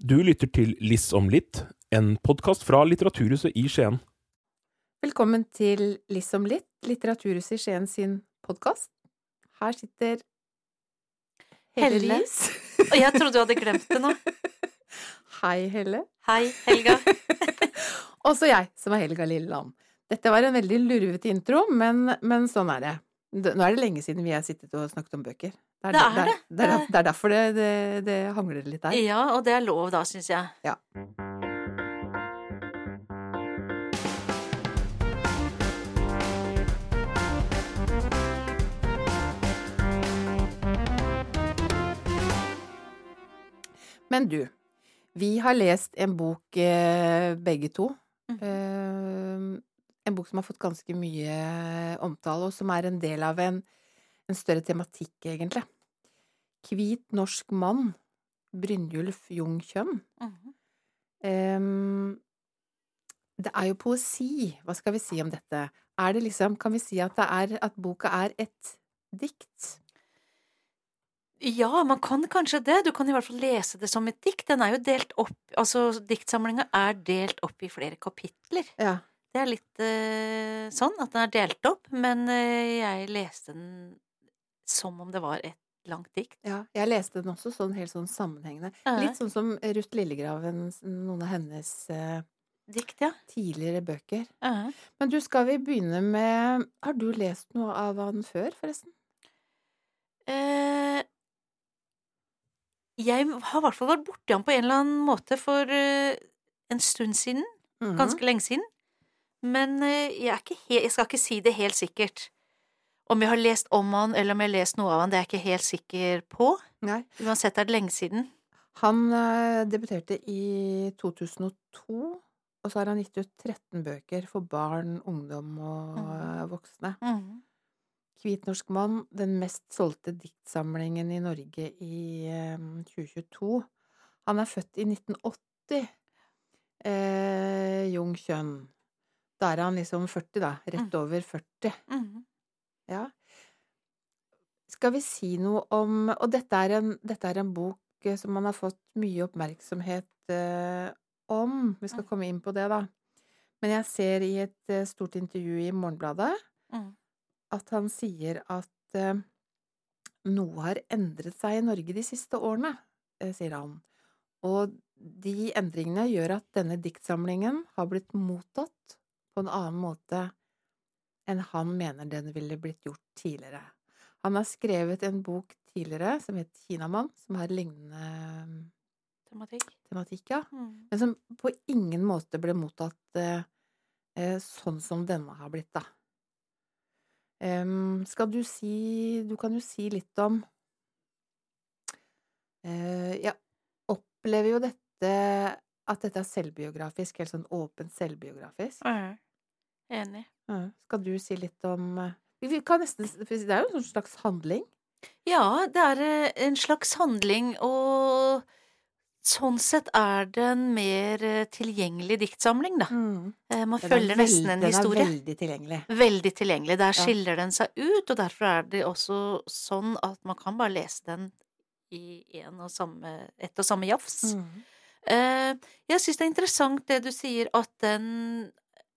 Du lytter til Liss om litt, en podkast fra Litteraturhuset i Skien. Velkommen til Liss om litt, Litteraturhuset i Skien sin podkast. Her sitter Helle Helle. Riis. Og jeg trodde du hadde glemt det nå. Hei, Helle. Hei, Helga. Også jeg, som er Helga Lilleland. Dette var en veldig lurvete intro, men, men sånn er det. Nå er det lenge siden vi har sittet og snakket om bøker. Det er det. Det er, det er derfor det, det, det hangler litt der. Ja, og det er lov da, syns jeg. Ja. Men du, vi har lest en bok eh, begge to. Eh, en bok som har fått ganske mye omtale, og som er en del av en, en større tematikk, egentlig. Hvit norsk mann. Brynjulf Jung Kjønn. -hmm. um, det er jo poesi. Hva skal vi si om dette? Er det liksom, kan vi si at, det er, at boka er et dikt? Ja, man kan kanskje det. Du kan i hvert fall lese det som et dikt. Den er jo delt opp Altså, diktsamlinga er delt opp i flere kapitler. Ja. Det er litt uh, sånn at den er delt opp, men uh, jeg leste den som om det var et langt dikt. ja. Jeg leste den også sånn helt sånn sammenhengende. Ja. Litt sånn som Ruth Lillegraven, noen av hennes eh, Dikt, ja. tidligere bøker. Ja. Men du, skal vi begynne med Har du lest noe av han før, forresten? Eh, jeg har i hvert fall vært borti han på en eller annen måte for eh, en stund siden. Mhm. Ganske lenge siden. Men eh, jeg, er jeg skal ikke si det helt sikkert. Om jeg har lest om han, eller om jeg har lest noe av han, det er jeg ikke helt sikker på. Nei. Uansett er det lenge siden. Han eh, debuterte i 2002, og så har han gitt ut 13 bøker for barn, ungdom og Mhm. eh, voksne. Mm. Hvit norsk mann, den mest solgte diktsamlingen i Norge i eh, 2022. Han er født i 1980, eh, Jung Kjønn. Da er han liksom 40, da. Rett Mm. over 40. Mhm. Ja. Skal vi si noe om Og dette er en, dette er en bok eh, som man har fått mye oppmerksomhet eh, om. Vi skal Mm. komme inn på det, da. Men jeg ser i et eh, stort intervju i Morgenbladet mm. at han sier at eh, noe har endret seg i Norge de siste årene, eh, sier han. Og de endringene gjør at denne diktsamlingen har blitt mottatt på en annen måte enn han mener den ville blitt gjort tidligere. Han har skrevet en bok tidligere som het Kinamann, som har lignende Tematikk. tematikk, ja. mm. Men som på ingen måte ble mottatt eh, eh, sånn som denne har blitt, da. Um, skal du si Du kan jo si litt om uh, Jeg opplever jo dette at dette er selvbiografisk, helt sånn åpent selvbiografisk. Mhm. Enig. Skal du si litt om eh, vi vi kan nesten Det er jo en sånn slags handling. Ja, det er eh, en slags handling, og sånn sett er det en mer eh, tilgjengelig diktsamling, da. Mm. Man følger er følger nesten en historie. Den er veldig tilgjengelig. Veldig tilgjengelig. Der Ja. den seg ut, og derfor er det også sånn at man kan bare lese den i en og samme, ett og samme jafs. Mm. Jeg syns det er interessant det du sier, at den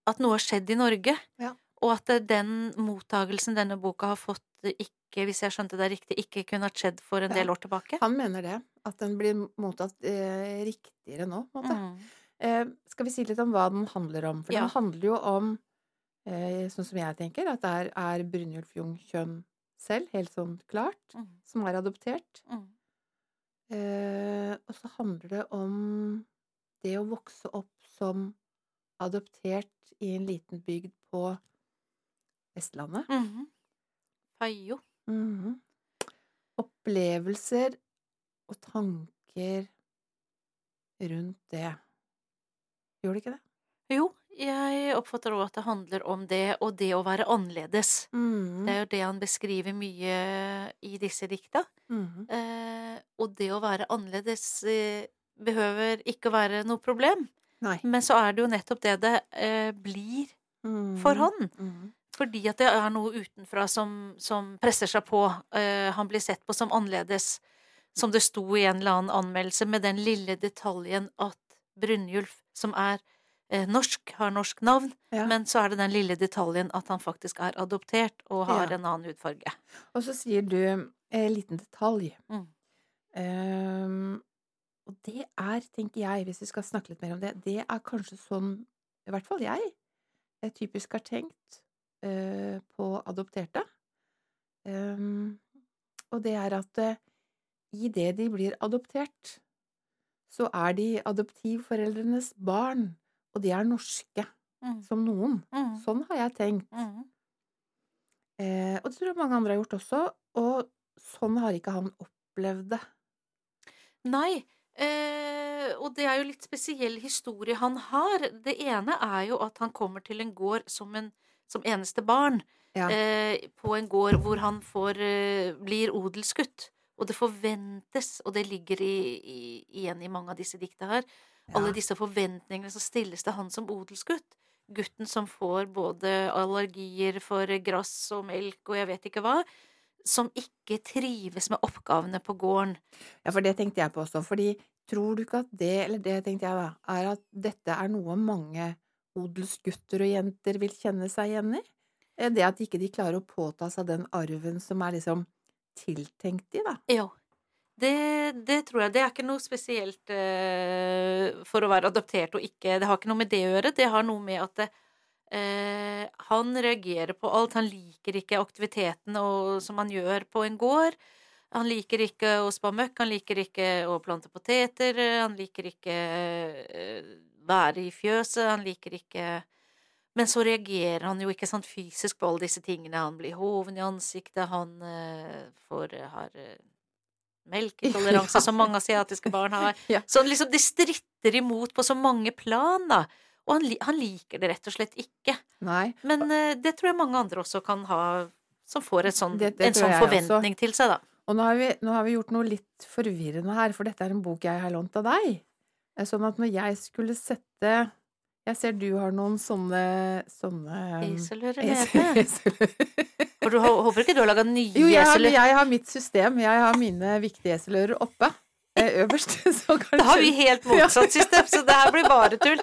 At noe har skjedd i Norge. Ja. Og at den mottagelsen denne boka har fått, ikke, hvis jeg skjønte det riktig, ikke kunne ha skjedd for en Ja. del år tilbake. Han mener det. At den blir mottatt eh, riktigere nå, på en måte. Mm. Eh, skal vi si litt om hva den handler om? For Ja. den handler jo om, eh, sånn som jeg tenker, at det er, er Brynjulf Jung Kjønn selv, helt sånn klart, Mm. som er adoptert. Mm. Eh, og så handler det om det å vokse opp som adoptert i en liten bygd på Vestlandet. Mhm. Fayo. -hmm. Opplevelser og tanker rundt det. Gjør det ikke det? Jo, jeg oppfatter òg at det handler om det, og det å være annerledes. Mm. Det er jo det han beskriver mye i disse dikta. Mm. Eh, og det å være annerledes eh, behøver ikke å være noe problem. Nei. Men så er det jo nettopp det det eh, blir for hånd. Mhm. Fordi at det er noe utenfra som, som presser seg på. Eh, han blir sett på som annerledes. som det sto i en eller annen anmeldelse, med den lille detaljen at Brynjulf, som er eh, norsk, har norsk navn, Ja. men så er det den lille detaljen at han faktisk er adoptert og har Ja. en annen hudfarge. Og så sier du en liten detalj. Mm. Ehm, og det er, tenker jeg, hvis vi skal snakke litt mer om det, det er kanskje sånn, i hvert fall jeg, jeg typisk har tenkt uh, på adopterte. Um, og det er at uh, i det de blir adoptert, så er de adoptivforeldrenes barn, og de er norske, Mm. som noen. Mm. Sånn har jeg tenkt. Mm. Eh, og det tror jeg mange andre har gjort også, og sånn har ikke han opplevd det. Nei, eh, og det er jo litt spesiell historie han har. Det ene er jo at han kommer til en gård som, en, som eneste barn. Ja. Eh, på en gård hvor han får, eh, blir odelsgutt. Og det forventes, og det ligger i, i, igjen i mange av disse dikta her, alle disse forventningene som stilles til han som odelsgutt. Gutten som får både allergier for gress og melk og jeg vet ikke hva. Som ikke trives med oppgavene på gården. ja, for det tenkte jeg på også. Fordi tror du ikke at det, eller det tenkte jeg da, er at dette er noe mange odelsgutter og jenter vil kjenne seg igjen i? Eh, Det at ikke de klarer å påta seg den arven som er liksom tiltenkt de, da. Ja. Det, det tror jeg. Det er ikke noe spesielt uh, for å være adoptert og ikke Det har ikke noe med det å gjøre. Det har noe med at det, eh, han reagerer på alt. Han liker ikke aktiviteten og, som han gjør på en gård. Han liker ikke å spa møkk, han liker ikke å plante poteter, han liker ikke eh, være i fjøset, han liker ikke Men så reagerer han jo ikke sant fysisk på alle disse tingene. Han blir hoven i ansiktet, han eh, får, har eh, melketoleranse, som mange asiatiske barn har. Ja. Så liksom det stritter imot på så mange plan, da. Og han, han liker det rett og slett ikke. Nei. Men uh, det tror jeg mange andre også kan ha, som får et sånn, Det- det en sånn forventning til seg, da. Og nå har, vi, nå har vi gjort noe litt forvirrende her, for dette er en bok jeg har lånt av deg. Eh, Sånn at når jeg skulle sette Jeg ser du har noen sånne sånne Eselører esel- nede. Og du håper ikke du har laga nye eselører? Jo, jeg har, jeg har mitt system. Jeg har mine viktige eselører oppe. Eh, Øverst. Så kanskje Da har vi helt motsatt system, så det her blir bare tull.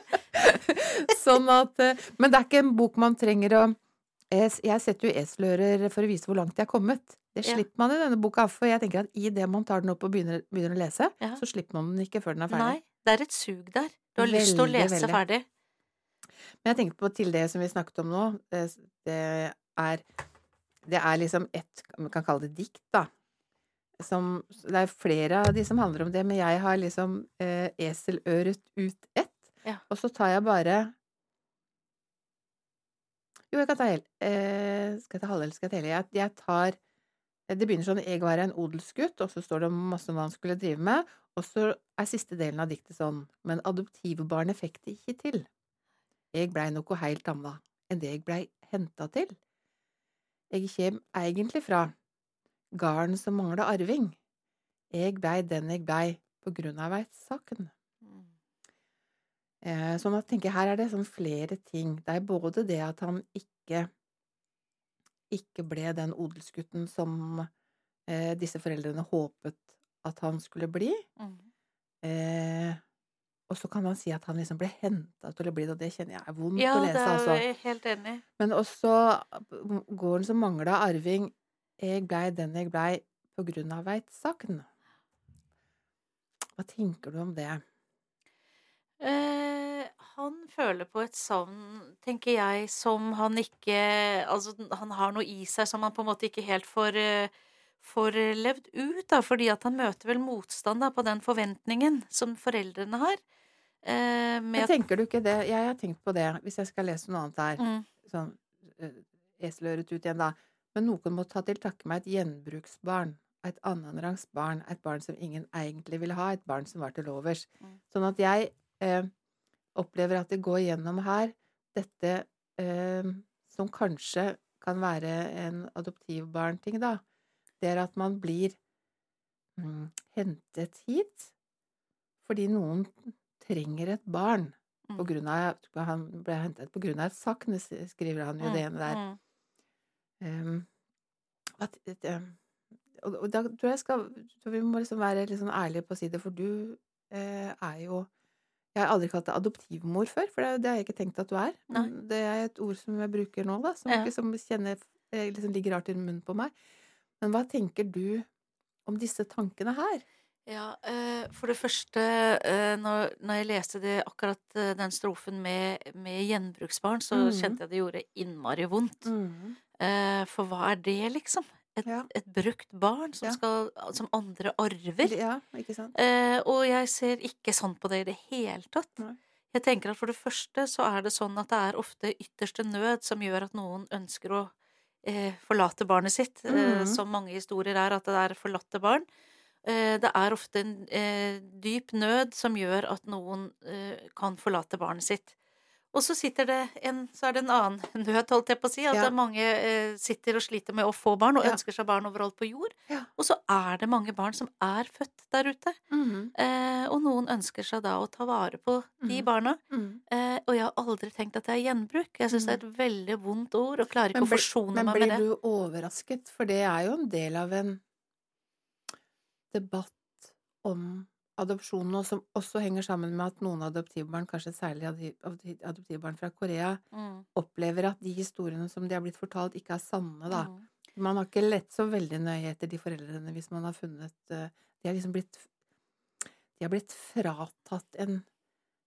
Sånn at eh, Men det er ikke en bok man trenger å eh, Jeg setter jo eselører for å vise hvor langt jeg er kommet. Det slipper man i denne boka, for jeg tenker at i det man tar den opp og begynner, begynner å lese, Ja. så slipper man den ikke før den er ferdig. Nei, det er et sug der. Du har lyst til å lese veldig. ferdig. Men jeg tenkte på til det som vi snakket om nå, det, er Det er liksom et Vi kan kalle det dikt, da. Som, det er flere av de som handler om det, men jeg har liksom eh, eseløret ut ett. Ja. Og så tar jeg bare Jo, jeg kan ta hel. Eh, skal jeg ta halve, eller skal jeg ta hele? Jeg, jeg tar Det begynner sånn Jeg var en odelsgutt, og så står det masse om hva han skulle drive med. Og så er siste delen av diktet sånn Men adoptivbarnet fikk det ikke til. Jeg blei noe heilt anna enn det jeg blei henta til. Jeg kjem egentlig fra garden som mangla arving. Jeg blei den jeg blei på grunn av eit sakn. Eh, sånn at tenker jeg, her er det sånn flere ting. Det er både det at han ikke ikke ble den odelsgutten som eh, disse foreldrene håpet at han skulle bli. Mm. Eh, og så kan man si at han liksom ble henta til å bli det, og det kjenner jeg er vondt Ja, å det er altså. jeg helt enig. Men også gården som mangla arving. Jeg blei den jeg blei på grunn av eit sagn. Hva tenker du om det? Eh, han føler på et savn, tenker jeg, som han ikke Altså, han har noe i seg som han på en måte ikke helt får, eh, får levd ut, da, fordi at han møter vel motstand da, på den forventningen som foreldrene har. Eh, Men tenker du ikke det? Jeg har tenkt på det, hvis jeg skal lese noe annet her. mm, Sånn eh, eseløret ut igjen, da. Men noen må ta til takke med et gjenbruksbarn. Et annenrangs barn. Et barn som ingen egentlig ville ha. Et barn som var til overs. Mm. Sånn at jeg eh, opplever at det går gjennom her dette eh, som kanskje kan være en adoptivbarnting, da. Det er at man blir mm, hentet hit fordi noen trenger et barn. På mm, grunn av, han ble hentet på grunn av et sakn, skriver han jo det ene der. Um, at, um, og, og da tror jeg skal tror Vi må liksom være litt sånn ærlige på å si det, for du eh, er jo Jeg har aldri kalt deg adoptivmor før, for det, det har jeg ikke tenkt at du er. Men det er et ord som jeg bruker nå, da, som, Ja. ikke, som kjenner, eh, liksom ligger rart i munnen på meg. Men hva tenker du om disse tankene her? Ja, eh, for det første, eh, når, jeg leste det, akkurat eh, den strofen med, med gjenbruksbarn, så mm. kjente jeg det gjorde innmari vondt. Mm. for hva er det, liksom? Et, Ja. et brukt barn som, Ja. skal, som andre arver? Ja, ikke sant? Eh, og jeg ser ikke sånn på det i det hele tatt. Nei. Jeg tenker at for det første så er det sånn at det er ofte ytterste nød som gjør at noen ønsker å eh, forlate barnet sitt, eh, Mhm. som mange historier er, at det er forlatte barn. Eh, det er ofte en eh, dyp nød som gjør at noen eh, kan forlate barnet sitt. Og så sitter det en, så er det en annen nød, holdt jeg på å si, at Ja. mange sitter og sliter med å få barn, og Ja. ønsker seg barn overalt på jord. Ja. Og så er det mange barn som er født der ute. Mhm. Eh, og noen ønsker seg da å ta vare på de Mhm. barna. Mhm. Eh, og jeg har aldri tenkt at det er gjenbruk. Jeg syns det er et veldig vondt ord, og klarer ikke Men å forsone Men meg med det. Men blir du overrasket? For det er jo en del av en debatt om adopsjon nå, som også henger sammen med at noen adoptivbarn, kanskje særlig adoptivbarn fra Korea, Mm, opplever at de historiene som de har blitt fortalt, ikke er sanne, da. mm. Man har ikke lett så veldig nøye etter de foreldrene hvis man har funnet eh, De har liksom blitt De har blitt fratatt en,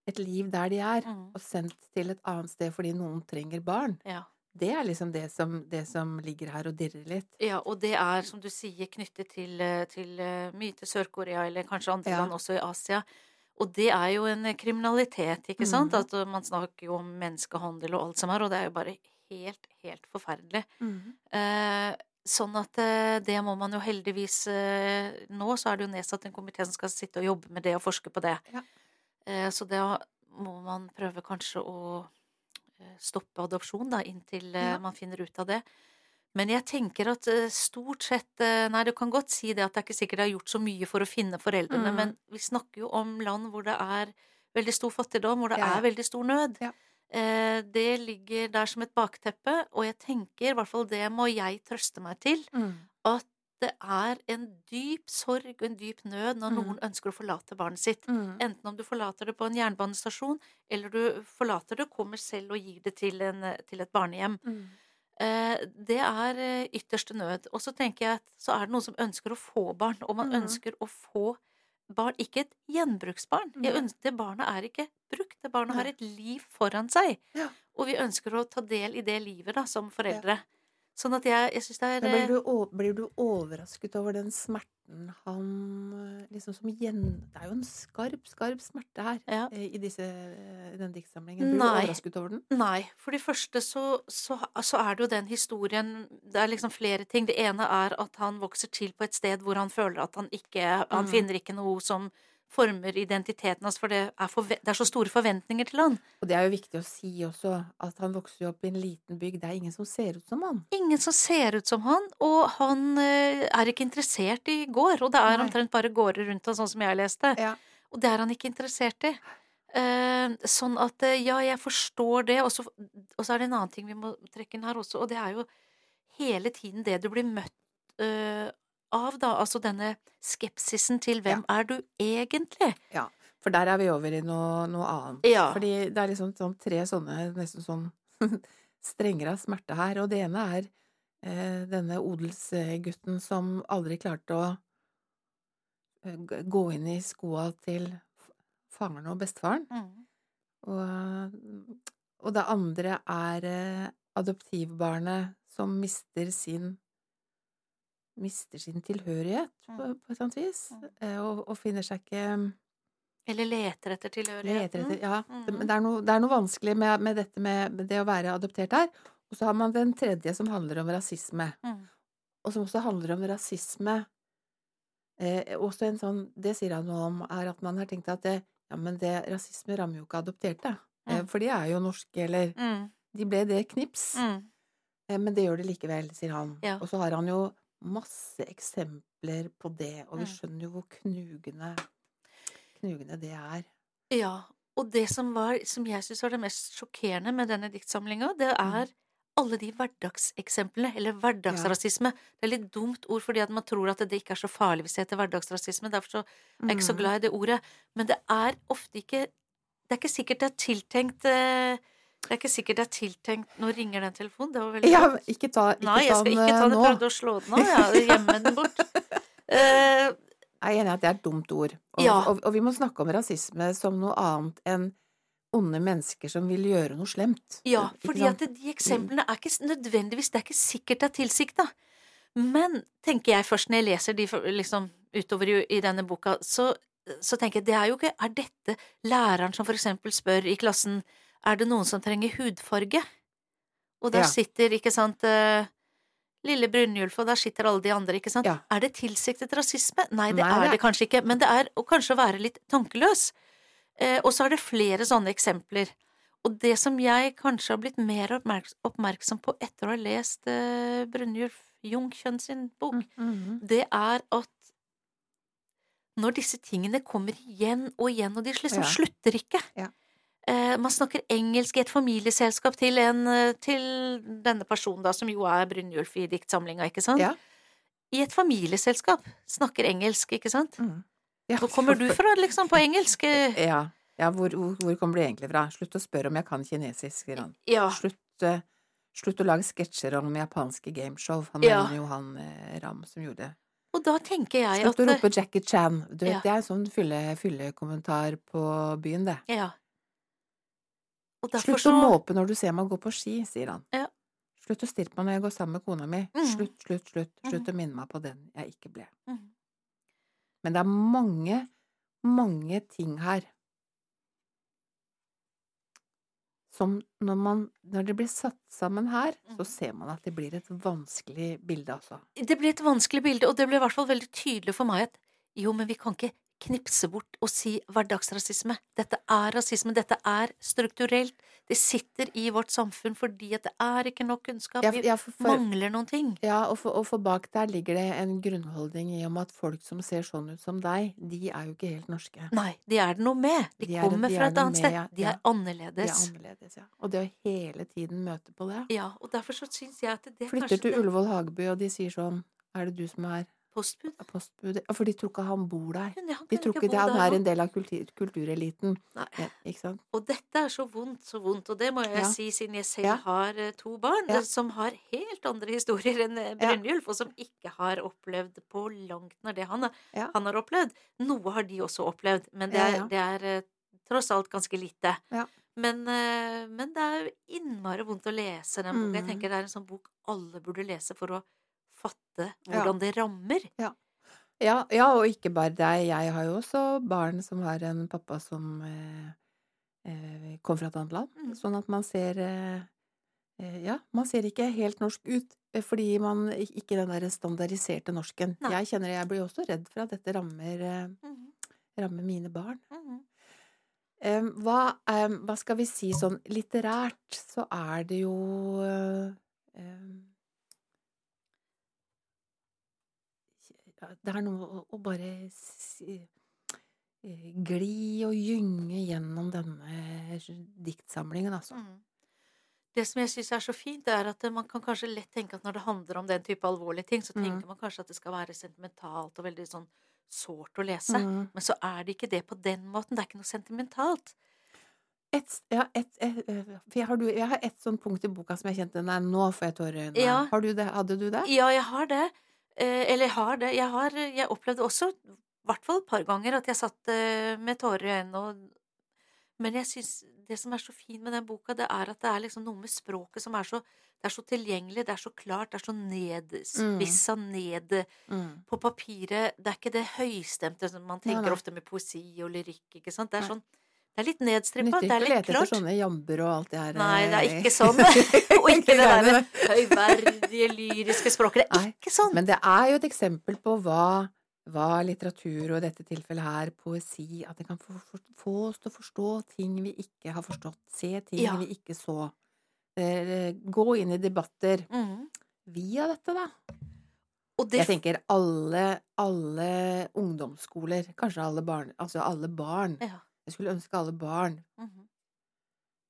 et liv der de er, Mm. og sendt til et annet sted fordi noen trenger barn. Ja. Det er liksom det som, det som ligger her og dirrer litt. ja, og det er, som du sier, knyttet til, eh, til eh, mye til Sør-Korea, eller kanskje andre Ja. land også i Asia. Og det er jo en eh, kriminalitet, ikke sant? Mm. At man snakker jo om menneskehandel og alt som er, og det er jo bare helt, helt forferdelig. Eh, sånn at det må man jo heldigvis eh, Nå så er det jo nedsatt en komité som skal sitte og jobbe med det og forske på det. Ja. Eh, så det må man prøve kanskje å stoppe adopsjon da, inntil eh, Ja. man finner ut av det. Men jeg tenker at eh, stort sett eh, Nei, du kan godt si det at det er ikke sikkert det er gjort så mye for å finne foreldrene, Mm. men vi snakker jo om land hvor det er veldig stor fattigdom, hvor det Ja, er veldig stor nød. Ja. Eh, det ligger der som et bakteppe, og jeg tenker, i hvert fall det må jeg trøste meg til, Mm. at det er en dyp sorg og en dyp nød når Mm. noen ønsker å forlate barnet sitt. Mm. Enten om du forlater det på en jernbanestasjon, eller du forlater det kommer selv og gir det til, en, til et barnehjem. Mm. Eh, det er eh, ytterste nød. Og så tenker jeg at så er det noen som ønsker å få barn, og man Mhm. ønsker å få barn, ikke et gjenbruksbarn. Ønsker, det barnet er ikke brukt. Det barnet har et liv foran seg. Ja. Og vi ønsker å ta del i det livet da, som foreldre. Sånn at jeg, jeg syns det er blir eh, du, blir du overrasket over den smerten han eh, liksom som gjen... Det er jo en skarp, skarp smerte her ja. eh, i, disse, eh, i den diktsamlingen. Blir Nei. du overrasket over den? Nei, for det første så, så, så er det jo den historien Det er liksom flere ting. Det ene er at han vokser til på et sted hvor han føler at han ikke Han Mm. finner ikke noe som former identiteten hans, for det er, det er så store forventninger til han. Og det er jo viktig å si også at han vokser jo opp i en liten bygd. Det er ingen som ser ut som han. Ingen som ser ut som han, og han eh, er ikke interessert i gård. Og det er Nei. omtrent bare gårder rundt han, sånn som jeg leste. Ja. Og det er han ikke interessert i. Eh, sånn at eh, ja, jeg forstår det. Og så, og så er det en annen ting vi må trekke inn her også, og det er jo hele tiden det du blir møtt av, da. Altså denne skepsisen til hvem er du egentlig? Ja, For der er vi over i noe, noe annet. Ja. Fordi det er liksom sånn tre sånne nesten sånn strenger av smerte her. Og det ene er eh, denne odelsgutten som aldri klarte å eh, gå inn i skoa til faren og bestefaren. Mm. Og, og det andre er eh, adoptivbarnet som mister sin Mister sin tilhørighet, på, Mm. på et sånt vis, Mm. eh, og, og finner seg ikke Eller leter etter tilhørigheten. Leter etter, ja. Mm. Det, men det er, noe, det er noe vanskelig med, med dette med det å være adoptert her. Og så har man den tredje som handler om rasisme. Mm. Og som også handler om rasisme eh, også en sånn, Det sier han noe om, er at man har tenkt at det, ja, men det, rasisme rammer jo ikke adopterte. Eh, Mm. for de er jo norske, eller Mm. De ble det knips. Mm. Eh, men det gjør det likevel, sier han. Ja. Og så har han jo masse eksempler på det, og vi Mm. skjønner jo hvor knugende, knugende det er. Ja, og det som, var, som jeg syns var det mest sjokkerende med denne diktsamlinga, det er alle de hverdagseksemplene, eller hverdagsrasisme. Det er litt dumt ord fordi at man tror at det ikke er så farlig hvis det heter hverdagsrasisme. Derfor så er jeg ikke så Mm. glad i det ordet. Men det er ofte ikke Det er ikke sikkert det er tiltenkt eh, Det er ikke sikkert det er tiltenkt Nå ringer den telefonen, det var veldig Ja, ikke ta, ikke Nei, jeg skal ikke ta eh, den. Jeg prøvde å slå den av, jeg gjemmer den bort. Uh, Jeg er enig i at det er et dumt ord. Og, Ja. og, og vi må snakke om rasisme som noe annet enn onde mennesker som vil gjøre noe slemt. Ja, fordi at de eksemplene er ikke nødvendigvis Det er ikke sikkert det er tilsikta. Men, tenker jeg først når jeg leser de liksom utover i, i denne boka, så, så tenker jeg det er jo ikke Er dette læreren som for eksempel spør i klassen Er det noen som trenger hudfarge? Og der Ja. sitter, ikke sant eh, Lille Brynjulf, og der sitter alle de andre, ikke sant? Ja. Er det tilsiktet rasisme? Nei, det Nei, er det kanskje ikke, men det er å kanskje være litt tankeløs. Eh, og så er det flere sånne eksempler. Og det som jeg kanskje har blitt mer oppmerks oppmerksom på etter å ha lest eh, Brynjulf Jungkjønn sin bok, Mhm. det er at når disse tingene kommer igjen og igjen, og de liksom Ja. slutter ikke Ja. Eh, Man snakker engelsk i et familieselskap til, en, eh, til denne personen, da, som jo er Brynjulf i diktsamlinga, ikke sant? Ja. I et familieselskap snakker engelsk, ikke sant? Mm. Ja, Hvor kommer du fra, liksom, på engelsk? Eh, Ja. ja hvor, hvor, hvor kommer du egentlig fra? Slutt å spørre om jeg kan kinesisk, sier han. Ja. Slutt, slutt å lage sketsjer om japanske gameshow. Han Ja. mener jo han eh, Ram som gjorde det. Og da tenker jeg at Slutt å rope Jackie Chan. Du vet. Det er en sånn fylle- fyllekommentar på byen, det. Ja. Slutt å så måpe når du ser meg gå på ski, sier han. Ja. Slutt å stirre på meg når jeg går sammen med kona mi. Mm. Slutt, slutt, slutt. Slutt mm. å minne meg på den jeg ikke ble. Mm. Men det er mange, mange ting her som når man Når det blir satt sammen her, så Mhm. ser man at det blir et vanskelig bilde, altså. Det blir et vanskelig bilde, og det ble i hvert fall veldig tydelig for meg at jo, men vi kan ikke knipse bort og si hverdagsrasisme. Dette er rasisme, dette er strukturelt. Det sitter i vårt samfunn fordi at det er ikke nok kunnskap. Vi ja, for, for, mangler noen ting. ja og, for, og for bak der ligger det en grunnholdning i om at folk som ser sånn ut som deg, de er jo ikke helt norske. Nei, de er det noe med. De, De er- kommer de fra et annet med, sted. ja, De er De er annerledes. annerledes, ja. Og det å hele tiden møte på det. Ja, og derfor så syns jeg at det Flytter kanskje til det- Ullevål Hageby, og de sier sånn Er det du som er Postbud. postbud? For de tror ikke han bor der. Ja, han De tror ikke ikke han er en del av kultur, kultureliten. Ja? Og dette er så vondt, så vondt, og det må jeg Ja. si siden jeg selv har eh, to barn som har helt andre historier enn eh. Brynjulf, og som ikke har opplevd på langt nær det han, han har opplevd. Noe har de også opplevd, men det er, det er eh, tross alt ganske lite. Ja. Men, men det er jo innmari vondt å lese den boka. Jeg Mhm. tenker det er en sånn bok alle burde lese for å fatte Ja. hvordan det rammer. Ja, ja, og ikke bare deg. Jeg har jo også barn som har en pappa som eh, eh, kom fra et annet land. Mm. Sånn at man ser eh, eh, Ja, man ser ikke helt norsk ut. eh, Fordi man ik- ikke den der standardiserte norsken. Nei. Jeg kjenner jeg blir også redd for at dette rammer, Mhm, rammer mine barn. Mm. Eh, hva, eh, hva skal vi si sånn litterært, så er det jo eh, eh, ja, Det er noe å, å bare si, eh, gli og gynge gjennom denne diktsamlingen, altså. Mm. Det som jeg syns er så fint, er at man kan kanskje lett tenke at når det handler om den type alvorlige ting, så Mm. tenker man kanskje at det skal være sentimentalt og veldig sånn sårt å lese. Mm. Men så er det ikke det på den måten. Det er ikke noe sentimentalt. Et, ja, et, et, eh, for jeg, har jeg har et sånt punkt i boka som jeg kjente Nei, nå får jeg tårer i øynene. Ja. Har du det? Hadde du det? Ja, jeg har det. Eh, eller har det. Jeg har Jeg opplevde også, i hvert fall et par ganger, at jeg satt eh, med tårer i øynene og Men jeg syns det som er så fint med den boka, det er at det er liksom noe med språket som er så Det er så tilgjengelig, det er så klart, det er så nedspissa ned Mm. på papiret Det er ikke det høystemte som man tenker nei. ofte med poesi og lyrikk, ikke sant. Det er Nei. sånn Det er litt nedstrippa, Nytter ikke er å litt lete etter sånne jamber og alt det her. Nei, det er eh, ikke sånn. Og ikke det der høyverdige, lyriske språket. Det er Nei, ikke sånn. Men det er jo et eksempel på hva, hva litteratur, og i dette tilfellet her poesi, at det kan få, få, oss til å forstå ting vi ikke har forstått, se ting Ja. vi ikke så. Eh, gå inn i debatter mm. via dette, da. Det Jeg tenker alle, alle ungdomsskoler, kanskje alle barn, altså alle barn. Ja. Jeg skulle ønske alle barn Mhm.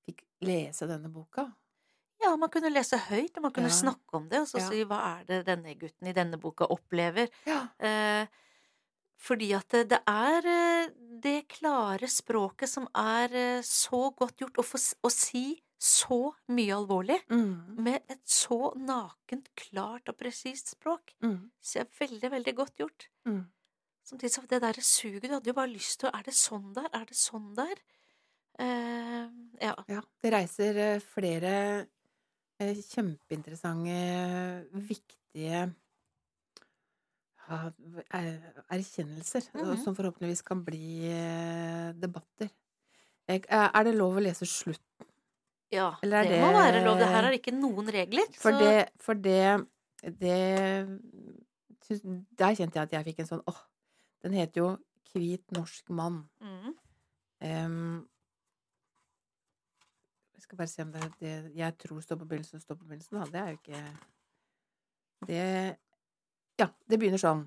fikk lese denne boka. Ja, man kunne lese høyt, og man kunne Ja. snakke om det, og så Ja. si hva er det denne gutten i denne boka opplever. Ja. Eh, fordi at det, det er eh, det klare språket som er eh, så godt gjort, å, få, å si så mye alvorlig Mm. med et så nakent, klart og presist språk. Mm. Så er veldig, veldig godt gjort. Mm. Samtidig som det derre suget, du hadde jo bare lyst til å Er det sånn der? Er det sånn der? Eh, ja. Ja, det reiser eh, flere eh, kjempeinteressante, viktige er- erkjennelser, mm -hmm. som forhåpentligvis kan bli eh, debatter. Er det lov å lese slutt? ja er det, må være lov. Det her er ikke noen regler. For så det, for det, det Der kjente jeg at jeg fikk en sånn åh, den heter jo Hvit norsk mann. mm, Um, jeg skal bare se om det, det jeg tror står på begynnelsen, står på begynnelsen. Da. Det er jo ikke Det Ja, det begynner sånn.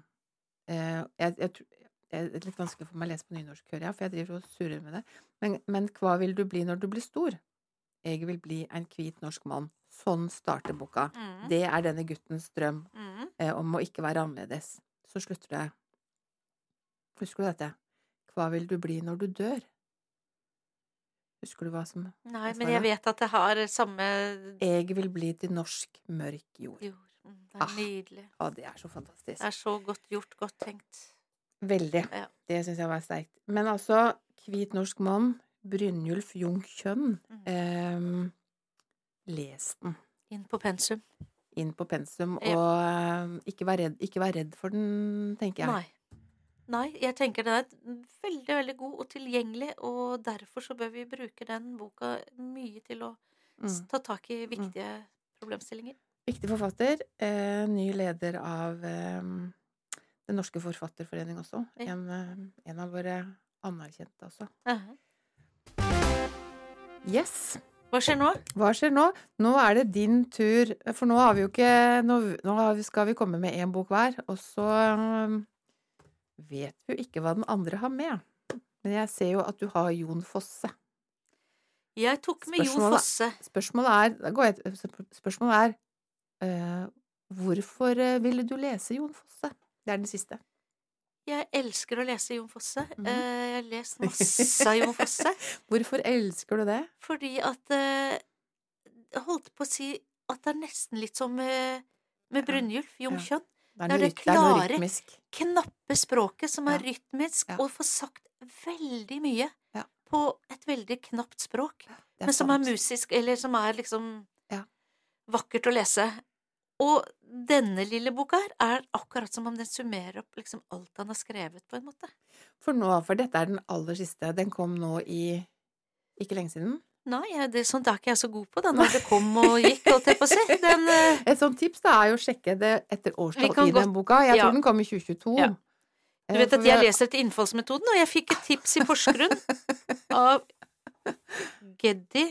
Uh, jeg, jeg, jeg, det er litt vanskelig for meg å lese på nynorsk, hører jeg, for jeg driver og surrer med det. Men, men hva vil du bli når du blir stor? Jeg vil bli en hvit norsk mann. Sånn starter boka. mm, Det er denne guttens drøm mm. eh, om å ikke være annerledes. Så slutter det Husker du dette? Hva vil du bli når du dør? Husker du hva som Nei, men jeg vet at det har samme Jeg vil bli til norsk mørk jord. jord. Mm, Det er Ah. nydelig. Å, det er så fantastisk. Det er så godt gjort, godt tenkt. Veldig. Ja. Det syns jeg var sterkt. Men altså, hvit norsk mann, Brynjulf Jung Kjønn, Mm. eh, les den Inn på pensum. inn på pensum, Ja. og eh, ikke, vær redd, ikke vær redd for den, tenker jeg. Nei. Nei, jeg tenker det er veldig, veldig god og tilgjengelig, og derfor så bør vi bruke den boka mye til å Mm. ta tak i viktige problemstillinger. Viktig forfatter. Eh, ny leder av eh, Den norske forfatterforening også. Ja. En, eh, en av våre anerkjente også. Aha. Yes! Hva skjer nå? Hva skjer nå? Nå er det din tur. For nå har vi jo ikke Nå, nå skal vi komme med én bok hver, og så eh, vet jo ikke hva den andre har med. Men jeg ser jo at du har Jon Fosse. Jeg tok med Jon Fosse. Spørsmålet er, spørsmålet er uh, Hvorfor eh, ville du lese Jon Fosse? Det er den siste. Jeg elsker å lese Jon Fosse. Eh, Jeg har lest masse av Jon Fosse. Hvorfor elsker du det? Fordi at Jeg holdt på å si at det er nesten litt som med, med. Brynjulf, Jung. Kjønn. Det er Det er noe, det klare- rytmisk. Knappe språket som er rytmisk, og får sagt veldig mye Ja. på et veldig knapt språk. Men som er musisk, eller som er liksom Ja. vakkert å lese. Og denne lille boka her er akkurat som om den summerer opp liksom alt han har skrevet, på en måte. For nå, for dette er den aller siste. Den kom nå i ikke lenge siden. Nei, det, sånt er ikke jeg så god på, da, når det kom og gikk, holdt jeg på å si. Den, eh, Et sånt tips da er jo å sjekke det etter årstall i den boka. Jeg ja. tror den kom i 2022. Ja. Eh, du vet at jeg leser etter innfallsmetoden, og jeg fikk et tips i Porsgrunn av Geddi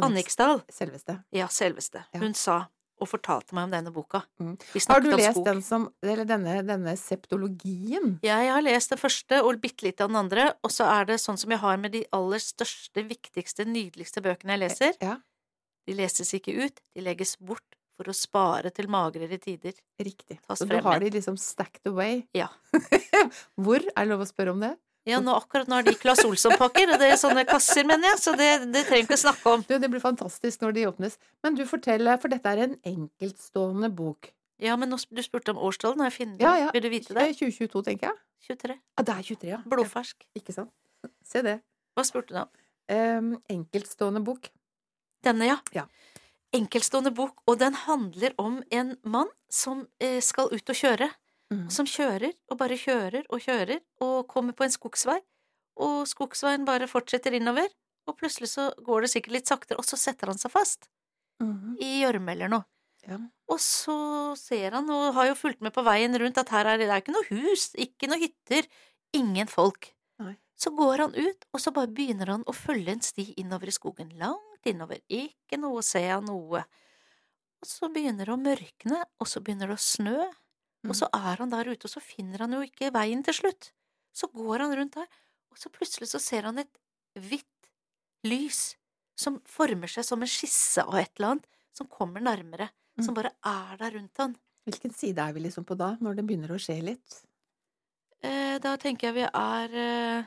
Anniksdal. Selveste. Ja, selveste. Hun sa og fortalte meg om denne boka. Mm. Har du lest den som, eller denne, denne septologien? Jeg har lest det første og bitte litt av den andre, og så er det sånn som jeg har med de aller største, viktigste, nydeligste bøkene jeg leser. Ja, De leses ikke ut, de legges bort for å spare til magrere tider. riktig. Tas Så du har de liksom stacked away. Ja. Hvor? Er det lov å spørre om det? Ja, nå akkurat nå er de Claes Olsson-pakker, og det er sånne kasser, mener jeg, så det, det trenger vi ikke snakke om. Du, det blir fantastisk når de åpnes. Men du forteller, for dette er en enkeltstående bok. Ja, men nå, du spurte om årstallet, har jeg funnet Ja, ja. Vil du vite det? 2022, tenker jeg. 23. Ja, det er 23, ja. Blodfersk. Ja, ikke sant? Se det. Hva spurte du om? Um, enkeltstående bok. Denne, ja. Ja. Enkeltstående bok, og den handler om en mann som eh, skal ut og kjøre. Mm. Som kjører og bare kjører og kjører, og kommer på en skogsvei, og skogsveien bare fortsetter innover, og plutselig så går det sikkert litt saktere, og så setter han seg fast mm. i gjørme eller noe. Ja. Og så ser han, og har jo fulgt med på veien rundt, at her er det, det er ikke noe hus, ikke noe hytter, ingen folk. Nei. Så går han ut, og så bare begynner han å følge en sti innover i skogen, langt innover, ikke noe, ser han noe. Og så begynner det å mørkne, og så begynner det å snø, og så er han der ute, og så finner han jo ikke veien til slutt. Så går han rundt der, og så plutselig så ser han et hvitt lys som former seg som en skisse av et eller annet, som kommer nærmere, Mm. som bare er der rundt han. Hvilken side er vi liksom på da, når det begynner å skje litt? Eh, da tenker jeg vi er eh,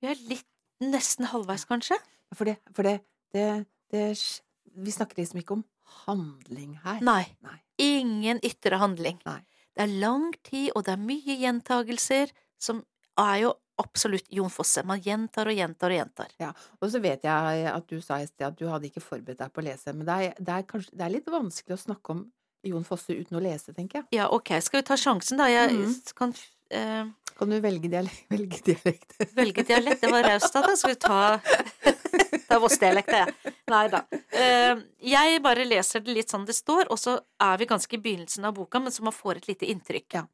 Vi er litt nesten halvveis, kanskje. For det, for det, det, det Vi snakker liksom ikke om handling her. Nei. Nei. Ingen ytre handling. Nei. Det er lang tid, og det er mye gjentagelser, som er jo absolutt Jon Fosse. Man gjentar og gjentar og gjentar. Ja, Og så vet jeg at du sa i sted at du hadde ikke forberedt deg på å lese, men det er, det er, kanskje, det er litt vanskelig å snakke om Jon Fosse uten å lese, tenker jeg. Ja, ok, skal vi ta sjansen, da? Jeg Mhm. kan uh... Kan du velge dialekt? Velge dialekt? velge dialekt. Det var raust av deg. Skal vi ta Ta Voss-dialekt, jeg. Nei da. Eh, jeg bare leser det litt sånn det står, og så er vi ganske i begynnelsen av boka, men så man får et lite inntrykk. Ja.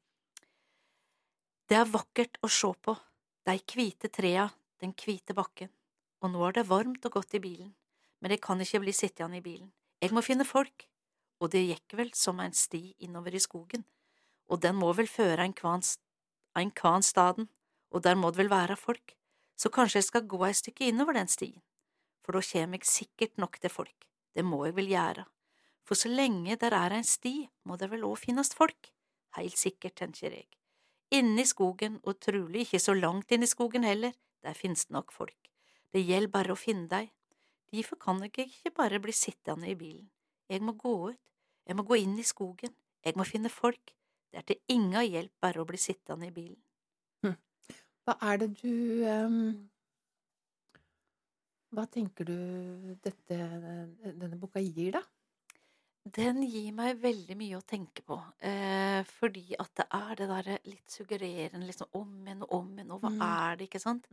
Det er vakkert å sjå på, dei kvite trea, den kvite bakken, og nå er det varmt og godt i bilen, men eg kan ikke bli sittende i bilen, jeg må finne folk, og det gikk vel som en sti innover i skogen, og den må vel føre ein kvan, ein kvan staden, og der må det vel være folk, så kanskje jeg skal gå et stykke innover den stien, for da kjem jeg sikkert nok til folk, det må jeg vel gjøre, for så lenge der er ein sti, må det vel òg finnast folk, heilt sikkert, tenker jeg. Inne i skogen, og trulig ikke så langt inn i skogen heller, der finnes det nok folk. Det gjelder bare å finne deg. Derfor kan jeg ikke bare bli sittende i bilen. Jeg må gå ut, jeg må gå inn i skogen, jeg må finne folk. Det er til inga hjelp bare å bli sittende i bilen. Hva er det du ehm, Hva tenker du dette, denne boka gir, da? Den gir meg veldig mye å tenke på, eh, fordi at det er det derre litt suggererende, liksom om igjen og om igjen, og hva Mm. er det, ikke sant?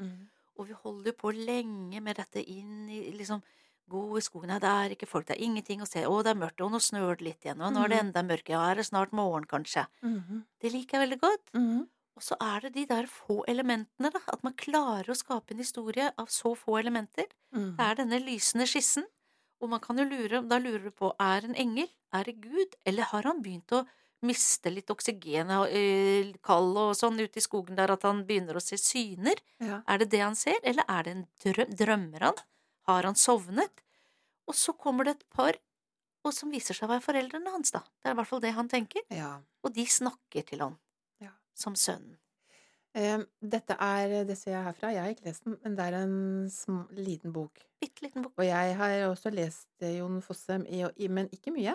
Og vi holder jo på lenge med dette inn i liksom Gå i skogen, nei, det er ikke folk, det er ingenting å se, å, det er mørkt, og nå snør det litt igjen, og nå er det Mhm. enda mørkere, ja, er det snart morgen, kanskje. Mm. Det liker jeg veldig godt. Og så er det de der få elementene, da, at man klarer å skape en historie av så få elementer. Mm. Det er denne lysende skissen, og man kan jo lure, da lurer du på, er en engel, er det Gud, eller har han begynt å miste litt oksygen og øh, kald og sånn ute i skogen der at han begynner å se syner? Ja. Er det det han ser, eller er det en drøm? Drømmer han? Har han sovnet? Og så kommer det et par, og som viser seg å være foreldrene hans, da. Det er i hvert fall det han tenker. ja. Og de snakker til han. Som sønnen. Dette er, det ser jeg herfra, jeg har ikke lest den, men det er en sm liten bok. Bitte liten bok. Og jeg har også lest eh, Jon Fossem, i, i, men ikke mye.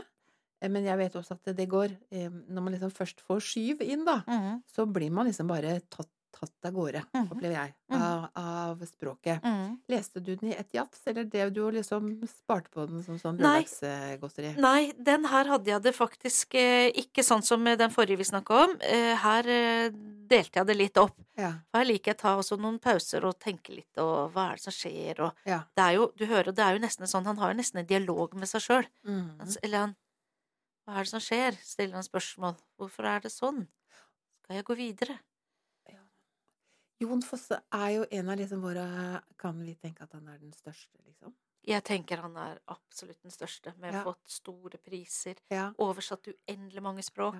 Eh, Men jeg vet også at det går eh, Når man liksom først får skyv inn, da, Mhm, så blir man liksom bare tatt, tatt av gårde, mm. opplever jeg, Mhm. av, av språket. Mm. Leste du den i ett jafs, eller drev du og liksom sparte på den som sånn Nei. lørdagsgodteri? Nei, den her hadde jeg det faktisk eh, ikke sånn som den forrige vi snakka om. Eh, her eh, delte jeg det litt opp. Ja. Her liker jeg å ta også noen pauser og tenke litt, og hva er det som skjer, og ja. Det er jo, du hører, det er jo nesten sånn, han har jo nesten en dialog med seg sjøl. Mhm. Eller han Hva er det som skjer? Stiller han spørsmål. Hvorfor er det sånn? Skal jeg gå videre? Jon Fosse er jo en av liksom våre Kan vi tenke at han er den største, liksom? Jeg tenker han er absolutt den største, med Ja. fått store priser, Ja. oversatt uendelig mange språk.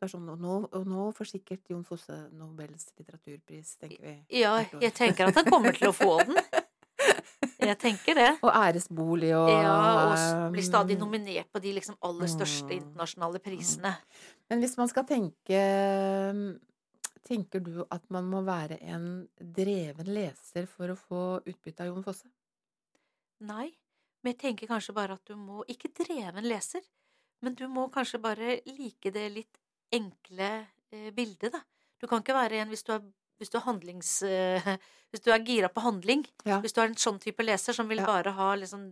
Ja. Sånn, og, nå, og nå får sikkert Jon Fosse Nobels litteraturpris, tenker vi. Ja, jeg tenker at han kommer til å få den. Jeg tenker det. Og æresbolig og Ja, og blir stadig um, nominert på de liksom aller største Mm. internasjonale prisene. Men hvis man skal tenke Tenker du at man må være en dreven leser for å få utbytte av Jon Fosse? Nei, men jeg tenker kanskje bare at du må, ikke dreven leser, men du må kanskje bare like det litt enkle eh, bildet, da. Du kan ikke være en hvis du er, hvis du er handlings... Eh, hvis du er gira på handling. Ja. Hvis du er en sånn type leser som vil Ja. bare ha liksom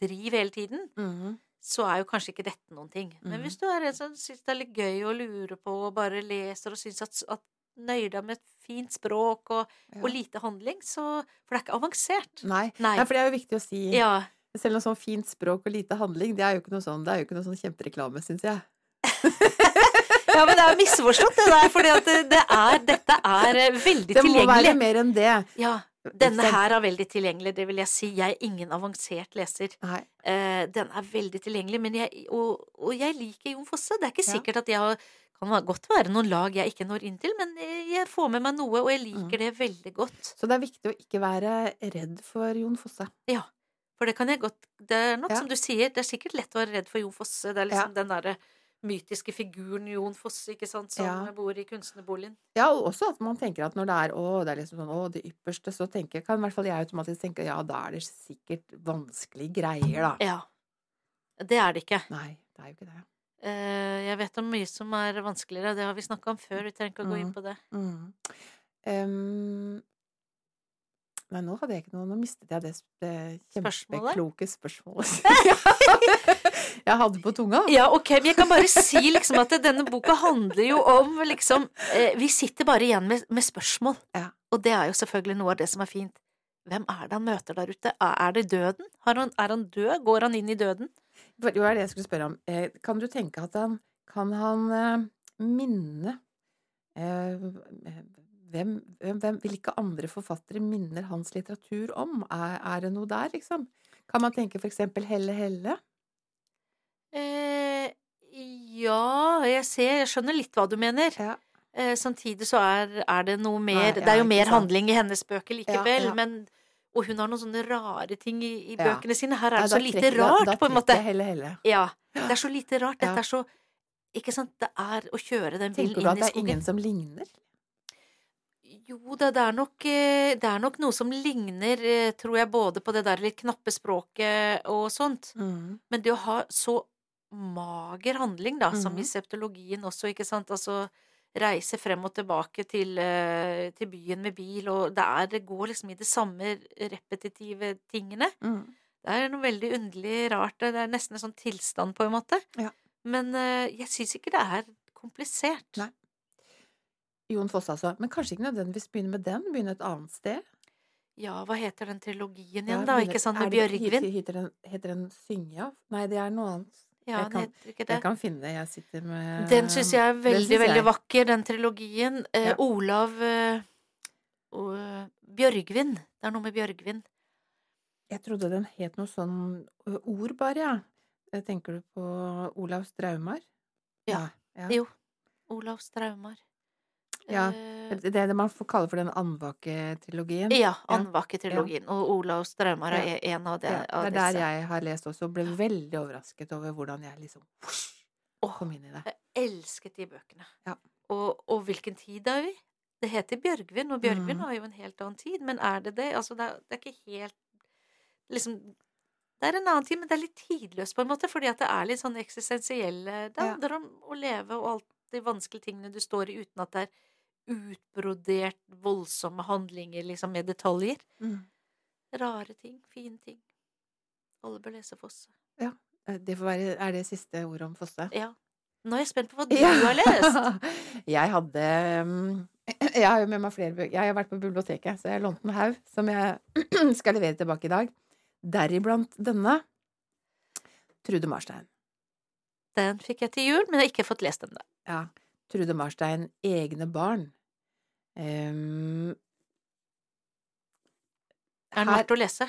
driv hele tiden, Mhm. så er jo kanskje ikke dette noen ting. Men Mhm. hvis du er en som syns det er litt gøy å lure på, og bare leser og syns at, at nøyer med et fint språk og, Ja. og lite handling, så For det er ikke avansert. Nei. Nei. Nei, for det er jo viktig å si. Ja. Selv om sånn fint språk og lite handling, det er jo ikke noe sånn, det er jo ikke noe sånn kjempereklame, syns jeg. Ja, men det er misforstått, det der, For det, det dette er veldig tilgjengelig. Det må være mer enn det. Ja, denne her er veldig tilgjengelig, det vil jeg si. Jeg er ingen avansert leser. Eh, den er veldig tilgjengelig, men jeg, og, og jeg liker Jon Fosse. Det er ikke Ja. sikkert at jeg har kan godt være noen lag jeg ikke når inn til, men jeg jeg får med meg noe, og jeg liker Mm. det veldig godt. Så det er viktig å ikke være redd for Jon Fosse. Ja, For det kan jeg godt Det er nok Ja. som du sier, det er sikkert lett å være redd for Jon Fosse. Det er liksom den derre mytiske figuren Jon Fosse, ikke sant, som Ja. bor i kunstnerboligen. Ja, og også at man tenker at når det er å, det er liksom sånn å, det ypperste, så tenker kan i hvert fall jeg automatisk tenke ja, da er det sikkert vanskelige greier, da. Ja. Det er det ikke. Nei, det er jo ikke det. Eh, Jeg vet om mye som er vanskeligere, det har vi snakka om før, vi trenger ikke å gå inn Mm. på det. Mm. Em, nei, nå hadde jeg ikke noe Nå mistet jeg det, det kjempekloke spørsmålet jeg hadde på tunga. Ja, ok, men jeg kan bare si liksom at denne boka handler jo om liksom eh, Vi sitter bare igjen med, med spørsmål. Ja. Og det er jo selvfølgelig noe av det som er fint. Hvem er det han møter der ute? Er er det døden? Har han, er han død? Går han inn i døden? Det var det jeg skulle spørre om. Eh, Kan du tenke at han Kan han eh, minne eh, hvem, hvem, Hvilke andre forfattere minner hans litteratur om? Er, er det noe der, liksom? Kan man tenke for eksempel Helle Helle? Eh, ja, jeg ser Jeg skjønner litt hva du mener. Ja. Eh, samtidig så er, er det noe mer Nei, Det er jo mer sant. handling i hennes bøker likevel, ja. men Og hun har noen sånne rare ting i, i Ja. bøkene sine. Her Ja, er det så lite trekker- rart, da på en måte. Helle Helle. Ja. Det er så lite rart. Dette Ja. er så Ikke sant? Det er å kjøre den Tenker du at det er skogen. ingen som ligner? Jo da, det er nok eh, Det er nok noe som ligner, eh, tror jeg, både på det der litt knappe språket og sånt. Mm. Men det å ha så mager handling, da, som i Mhm. septologien også, ikke sant, altså reise frem og tilbake til, eh, til byen med bil, og det er Det går liksom i de samme repetitive tingene. Mm. Det er noe veldig underlig rart. Det er nesten en sånn tilstand, på en måte. Ja. Men jeg syns ikke det er komplisert. Nei. Jon Fosse, altså. Men kanskje ikke nødvendigvis begynne med den? Begynne et annet sted? Ja, hva heter den trilogien Ja, igjen, da? Ikke sant, med Bjørgvin? Heter, den, heter den Synja? Nei, det er noe annet. Ja, jeg kan-. Jeg kan finne det. Jeg sitter med Den syns jeg er veldig, veldig jeg. vakker, den trilogien. Eh, Ja. Olav eh, eh, Bjørgvin. Det er noe med Bjørgvin. Jeg trodde den het noe sånn ord, bare, ja. Eh, Tenker du på Olav Straumar? Ja. ja. Jo. Olav Straumar. Ja, Eh, Det er det man får kalle for den Andvake-trilogien. ja, Andvake-trilogien. Og Olav Straumar er Ja. en av, disse Ja, av det er der jeg har lest også, og ble veldig overrasket over hvordan jeg liksom oh, kom inn i det. jeg elsket de bøkene. Ja. Og, og hvilken tid er vi? Det heter Bjørgvin, og Bjørgvin Mm. har jo en helt annen tid, men er det det? Altså, det er, det er ikke helt Liksom Det er en annen tid, men det er litt tidløst, på en måte, fordi at det er litt sånn eksistensielle Det Ja. handler om å leve og alt de vanskelige tingene du står i, uten at det er utbrodert voldsomme handlinger, liksom, med detaljer. Mm. Rare ting, fine ting. Alle bør lese Fosse. Ja. Det får være, er det siste ordet om Fosse? Ja. Nå er jeg spent på hva du Ja. har lest. Jeg hadde mm, Jeg har jo med meg flere bøker. Jeg har vært på biblioteket, så jeg har lånt en haug som jeg skal levere tilbake i dag. Deriblant denne. Trude Marstein. Den fikk jeg til jul, men jeg har ikke fått lest den. da. Ja. Trude Marstein, Egne barn. Um, Er den her- verdt å lese?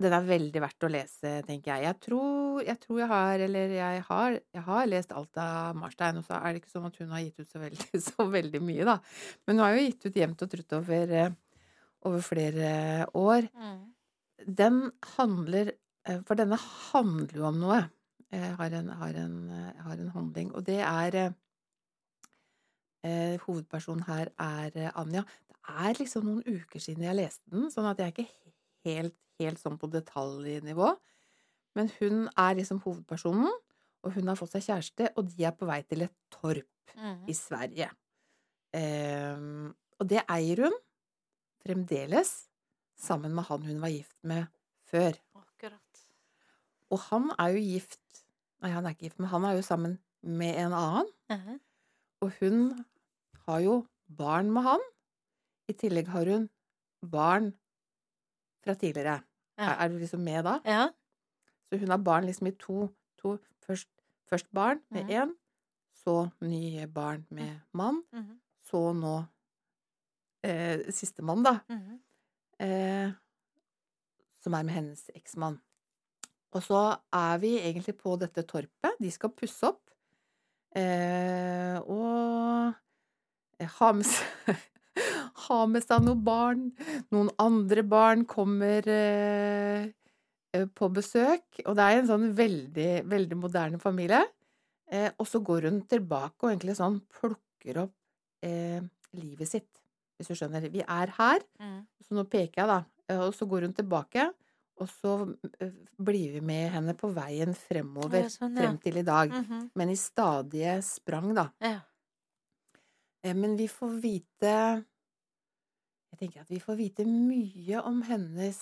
Den er veldig verdt å lese, tenker jeg. Jeg tror jeg, tror jeg har, eller jeg har, jeg har lest alt av Marstein, og så er det ikke sånn at hun har gitt ut så veldig, så veldig mye, da. Men hun har jo gitt ut jevnt og trutt over, eh, over flere år. Den handler eh, For denne handler jo om noe. Jeg har en, har en, eh, har en handling, og det er eh, Hovedpersonen her er eh, Anja. Det er liksom noen uker siden jeg leste den, sånn at jeg er ikke helt, helt sånn på detaljnivå. Men hun er liksom hovedpersonen, og hun har fått seg kjæreste, og de er på vei til et torp Mm. i Sverige. Eh, og det eier hun fremdeles, sammen med han hun var gift med før. Akkurat. Og han er jo gift Nei, han er ikke gift, men han er jo sammen med en annen. Mhm. Og hun har jo barn med han. I tillegg har hun barn fra tidligere. Ja. Er, du liksom med da? Ja. Så hun har barn liksom i to, to først, først barn med én, mm. så nye barn med mann, mm. så nå eh, sistemann, da, Mm. eh, som er med hennes eksmann. Og så er vi egentlig på dette torpet. De skal pusse opp. Eh, og ha med, seg, ha med seg noen barn. Noen andre barn kommer eh, eh, på besøk, og det er en sånn veldig, veldig moderne familie. Eh, og så går hun tilbake og egentlig sånn plukker opp eh, livet sitt, hvis du skjønner. Vi er her, Mm. så nå peker jeg, da. Eh, Og så går hun tilbake, og så eh, blir vi med henne på veien fremover, Ja, sånn, ja. frem til i dag. Mhm. Men i stadige sprang, da. Ja. Eh, Men vi får vite Jeg tenker at vi får vite mye om hennes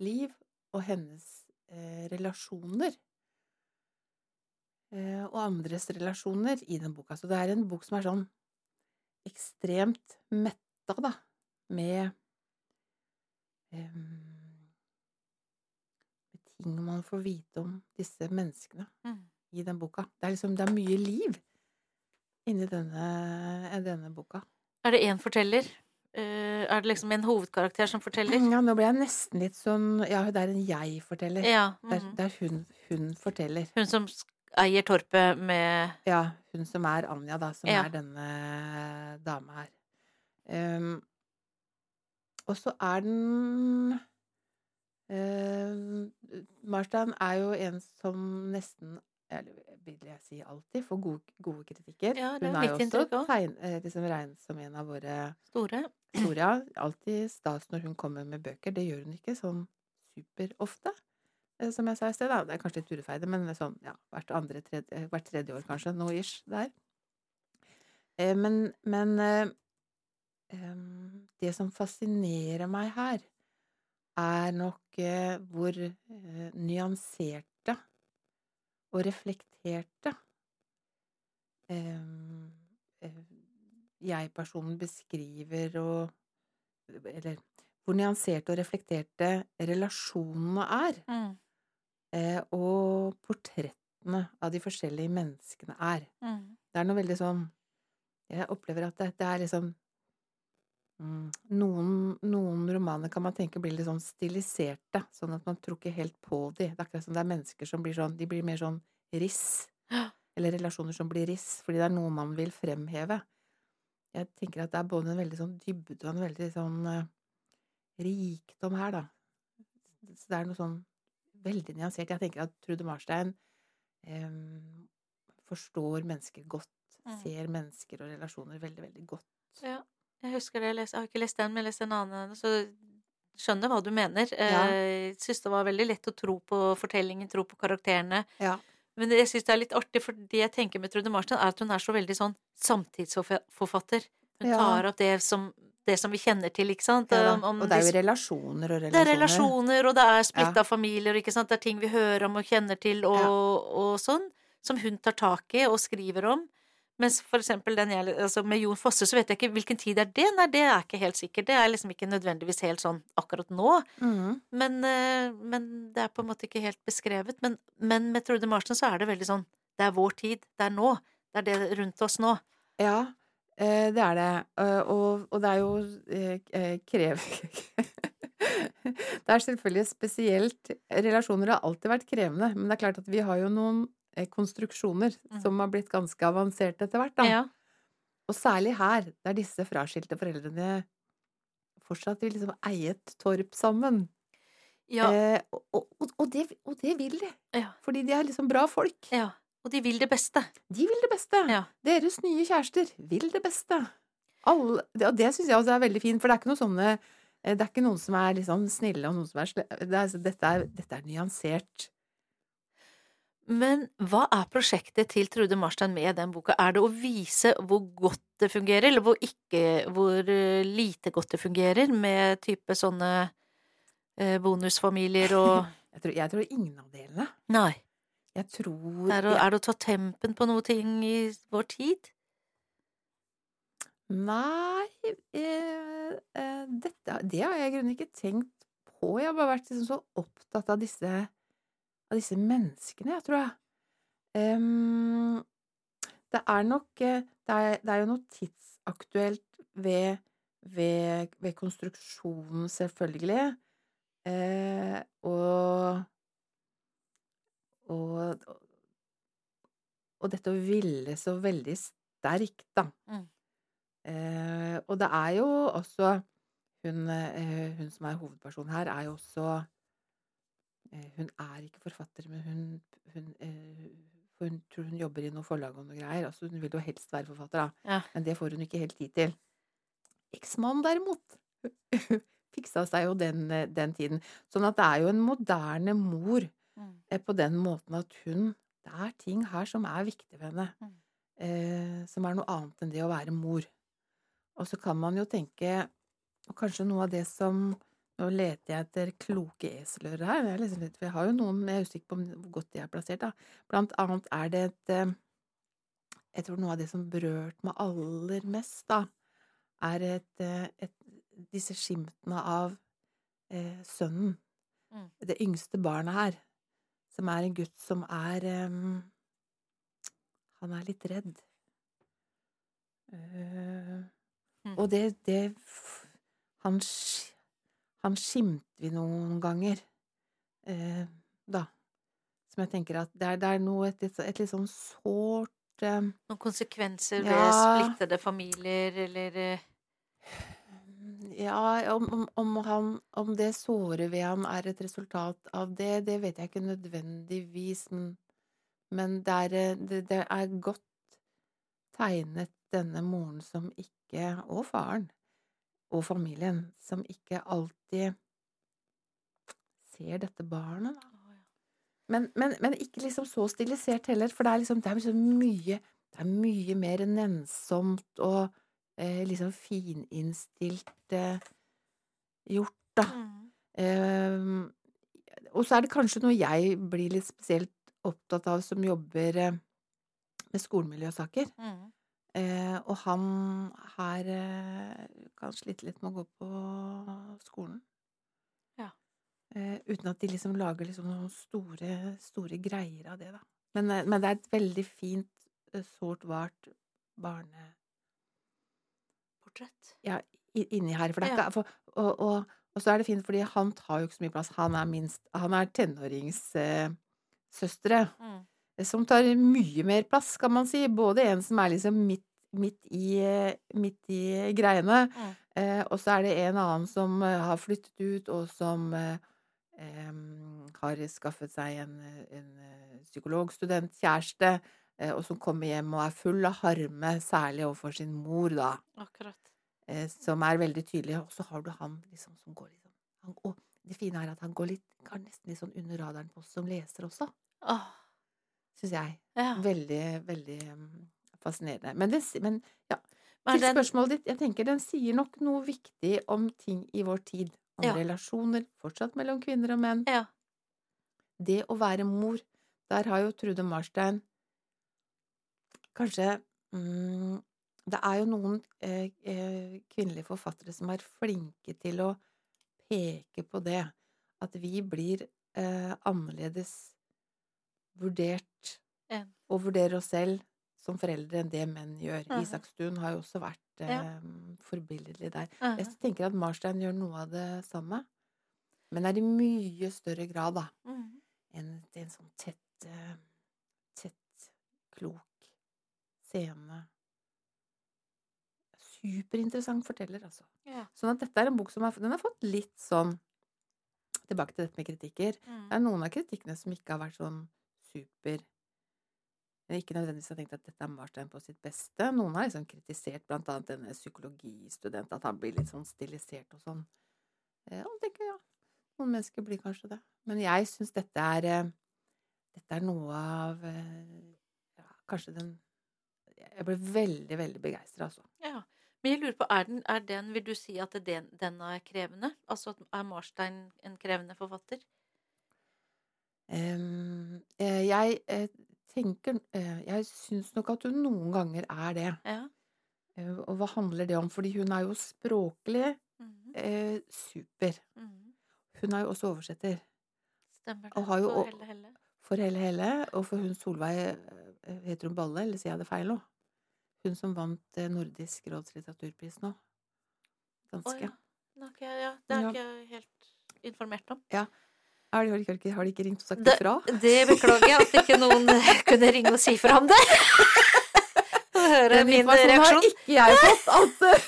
liv og hennes eh, relasjoner. Eh, og andres relasjoner i den boka. Så det er en bok som er sånn ekstremt metta, da, med em, Man får vite om disse menneskene Mm. i den boka. Det er liksom Det er mye liv inni denne, denne boka. Er det én forteller? Uh, er det liksom en hovedkarakter som forteller? Ja, nå ble jeg nesten litt sånn Ja, det er en jeg-forteller. Ja. Det er, mhm. det er hun, hun forteller. Hun som eier torpet med Ja, hun som er Anja, da, som Ja. er denne dama her. Um, og så er den uh, Marstein er jo en som nesten eller vil jeg si alltid får gode, gode kritikker. Ja, det hun er jo også tegn, eh, liksom regnet som en av våre store. store. ja. Alltid stas når hun kommer med bøker. Det gjør hun ikke sånn superofte. Eh, Som jeg sa i sted, da. Det er kanskje litt urettferdig, men sånn ja, hvert, andre, tredje, hvert tredje år kanskje. Noe ish der. Eh, Men, men eh, det som fascinerer meg her, er nok eh, hvor eh, nyanserte og reflekterte eh, jeg-personen beskriver og Eller hvor nyanserte og reflekterte relasjonene er. Mm. Eh, og portrettene av de forskjellige menneskene er. Mm. Det er noe veldig sånn Jeg opplever at det, det er liksom noen, noen romaner kan man tenke blir litt sånn stiliserte, sånn at man tror ikke helt på de. Det er akkurat som det er mennesker som blir sånn De blir mer sånn riss. Eller relasjoner som blir riss, fordi det er noe man vil fremheve. Jeg tenker at det er både en veldig sånn dybde og en veldig sånn uh, rikdom her, da. Så det er noe sånn veldig nyansert. Jeg tenker at Trude Marstein um, forstår mennesker godt, Mm. ser mennesker og relasjoner veldig, veldig godt. Ja. Jeg husker det. Jeg, les, jeg har ikke lest den, men jeg leste en annen. Så skjønner hva du mener. Ja. Eh, Jeg syns det var veldig lett å tro på fortellingen, tro på karakterene. Ja. Men jeg syns det er litt artig, for det jeg tenker med Trude Marstein, er at hun er så veldig sånn samtidsforfatter. Hun Ja. tar opp det som, det som vi kjenner til, ikke sant? Ja. Om- om og det er de- jo relasjoner og relasjoner. det er relasjoner, og det er splitta Ja. familier, ikke sant. Det er ting vi hører om og kjenner til og, Ja. og sånn, som hun tar tak i og skriver om. Mens for eksempel den jeg, altså med Jon Fosse, så vet jeg ikke hvilken tid er det. Nei, det er ikke helt sikkert. Det er liksom ikke nødvendigvis helt sånn akkurat nå. Mm. Men, eh, men det er på en måte ikke helt beskrevet. Men, men med Trude Marsen så er det veldig sånn Det er vår tid. Det er nå. Det er det rundt oss nå. Ja, eh, det er det. Eh, Og, og det er jo eh. Det er selvfølgelig spesielt Relasjoner har alltid vært krevende, men det er klart at vi har jo noen konstruksjoner Mm. som har blitt ganske avanserte etter hvert, da. Ja. Og særlig her, der disse fraskilte foreldrene fortsatt vil liksom eie et torp sammen. Ja, Eh, og, og, og, det, og det vil de, ja, fordi de er liksom bra folk. ja. Og de vil det beste. De vil det beste. Ja. Deres nye kjærester vil det beste. Alle, det, og det syns jeg også er veldig fint, for det er ikke noe sånne eh, Det er ikke noen som er liksom snille, og noen som er slemme. Det altså, dette, dette er nyansert. Men hva er prosjektet til Trude Marstein med den boka? Er det å vise hvor godt det fungerer, eller hvor ikke Hvor eh, lite godt det fungerer med type sånne eh, bonusfamilier og Jeg tror, jeg tror ingen av delene. Nei. Jeg tror er, det, er det å ta tempen på noe ting i vår tid? Nei eh, eh, dette, Det har jeg i grunnen ikke tenkt på. Jeg har bare vært liksom så opptatt av disse, av disse menneskene, jeg tror jeg. Um, det er nok eh, det er, det er jo noe tidsaktuelt ved, ved, ved konstruksjonen, selvfølgelig. Uh, og, og Og dette å ville så veldig sterkt, da. Mm. Uh, og det er jo også hun, uh, hun som er hovedperson her, er jo også Hun er ikke forfatter, men hun, hun, eh, hun tror hun jobber i noe forlag og noe greier. Altså, hun vil jo helst være forfatter, da. Ja. Men det får hun ikke helt tid til. Eksmannen derimot fiksa seg jo den, eh, den tiden. Sånn at det er jo en moderne mor Mm. eh, på den måten at hun Det er ting her som er viktig for henne. Mm. Eh, som er noe annet enn det å være mor. Og så kan man jo tenke Og kanskje noe av det som Nå leter jeg etter kloke eselører her. Jeg, liksom, litt- jeg har jo noen, jeg er usikker på hvor godt de er plassert. Da. Blant annet er det et eh, Jeg tror noe av det som berørte meg aller mest, da, er et, eh, et, disse skimtene av eh, sønnen. Mm. Det yngste barnet her. Som er en gutt som er um, Han er litt redd. Uh, Mm. Og det, det han, han skimter vi noen ganger, eh, da. Som jeg tenker at det er, det er noe et, et litt sånn sårt eh, Noen konsekvenser ved Ja. splittede familier, eller eh, Ja, om, om, om, han, om det såret ved han er et resultat av det, det vet jeg ikke nødvendigvis, men, men det, er, eh, det, det er godt tegnet denne moren som ikke Og faren. Og familien. Som ikke alltid ser dette barnet, da. Men, men, men ikke liksom så stilisert heller, for det er liksom, det er liksom mye Det er mye mer nennsomt og eh, liksom fininnstilt eh, gjort, da. Mm. Eh, og så er det kanskje noe jeg blir litt spesielt opptatt av som jobber eh, med skolemiljøsaker. Mm. Eh, og han her eh, kan slite litt med å gå på skolen. Ja. Eh, uten at de liksom lager liksom noen store, store greier av det, da. Men, eh, men det er et veldig fint, eh, sårt vart barne... Portrett. Ja, inni her. For det er Ja. ikke for, og, og, og så er det fint, fordi han tar jo ikke så mye plass. Han er minst Han er tenåringssøstre. Mm. Som tar mye mer plass, kan man si. Både en som er liksom midt, midt, i, midt i greiene, Mm. eh, og så er det en annen som eh, har flyttet ut, og som eh, har skaffet seg en, en eh, psykologstudentkjæreste, eh, og som kommer hjem og er full av harme, særlig overfor sin mor, da, Akkurat. eh, som er veldig tydelig. Og så har du han liksom som går liksom han, Og det fine er at han går litt, går nesten litt sånn under radaren på oss som leser også, Åh, syns jeg. ja. Veldig, veldig mm, fascinerende. Men, det, men ja, til spørsmålet ditt, jeg tenker den sier nok noe viktig om ting i vår tid. Om Ja. relasjoner, fortsatt mellom kvinner og menn. ja. Det å være mor, der har jo Trude Marstein kanskje mm, Det er jo noen eh, eh, kvinnelige forfattere som er flinke til å peke på det. At vi blir eh, annerledes vurdert og vurderer oss selv som foreldre enn det menn gjør. Uh -huh. Isakstuen har jo også vært eh, forbilledlig der. Mhm. Jeg tenker at Marstein gjør noe av det samme, men er i mye større grad, da Mm. en, det er en sånn tett, eh, tett, klok scene. Superinteressant forteller, altså. Ja. Sånn at dette er en bok som har, den har fått litt sånn Tilbake til dette med kritikker. Det Mm. er noen av kritikkene som ikke har vært sånn super Ikke nødvendigvis har tenkt at dette er Marstein på sitt beste. Noen har liksom kritisert blant annet denne psykologistudenten, at han blir litt sånn stilisert og sånn. Eh, Og tenker, ja, noen mennesker blir kanskje det. Men jeg syns dette er eh, Dette er noe av eh, ja, Kanskje den Jeg ble veldig, veldig begeistra, altså. Ja. Men jeg lurer på, er den, er den Vil du si at den, den er krevende? Altså er Marstein en krevende forfatter? Eh, jeg eh, tenker eh, Jeg syns nok at hun noen ganger er det. Ja. Og hva handler det om? Fordi hun er jo språklig mm -hmm. super. Mhm. Hun er jo også oversetter Stemmer det. Og har jo For Helle Helle. for Helle Helle, og for hun Solveig Heter hun Balle, eller sier jeg det feil nå? Hun som vant Nordisk råds litteraturpris nå. Ganske. Oh, ja. Jeg, ja. Det er Ja. ikke helt informert om. Har, de, har, de ikke, har de ikke ringt og sagt Det- ifra? Det beklager jeg at ikke noen kunne ringe og si fra om det. høre Den min informasjonen har ikke jeg fått. At eh,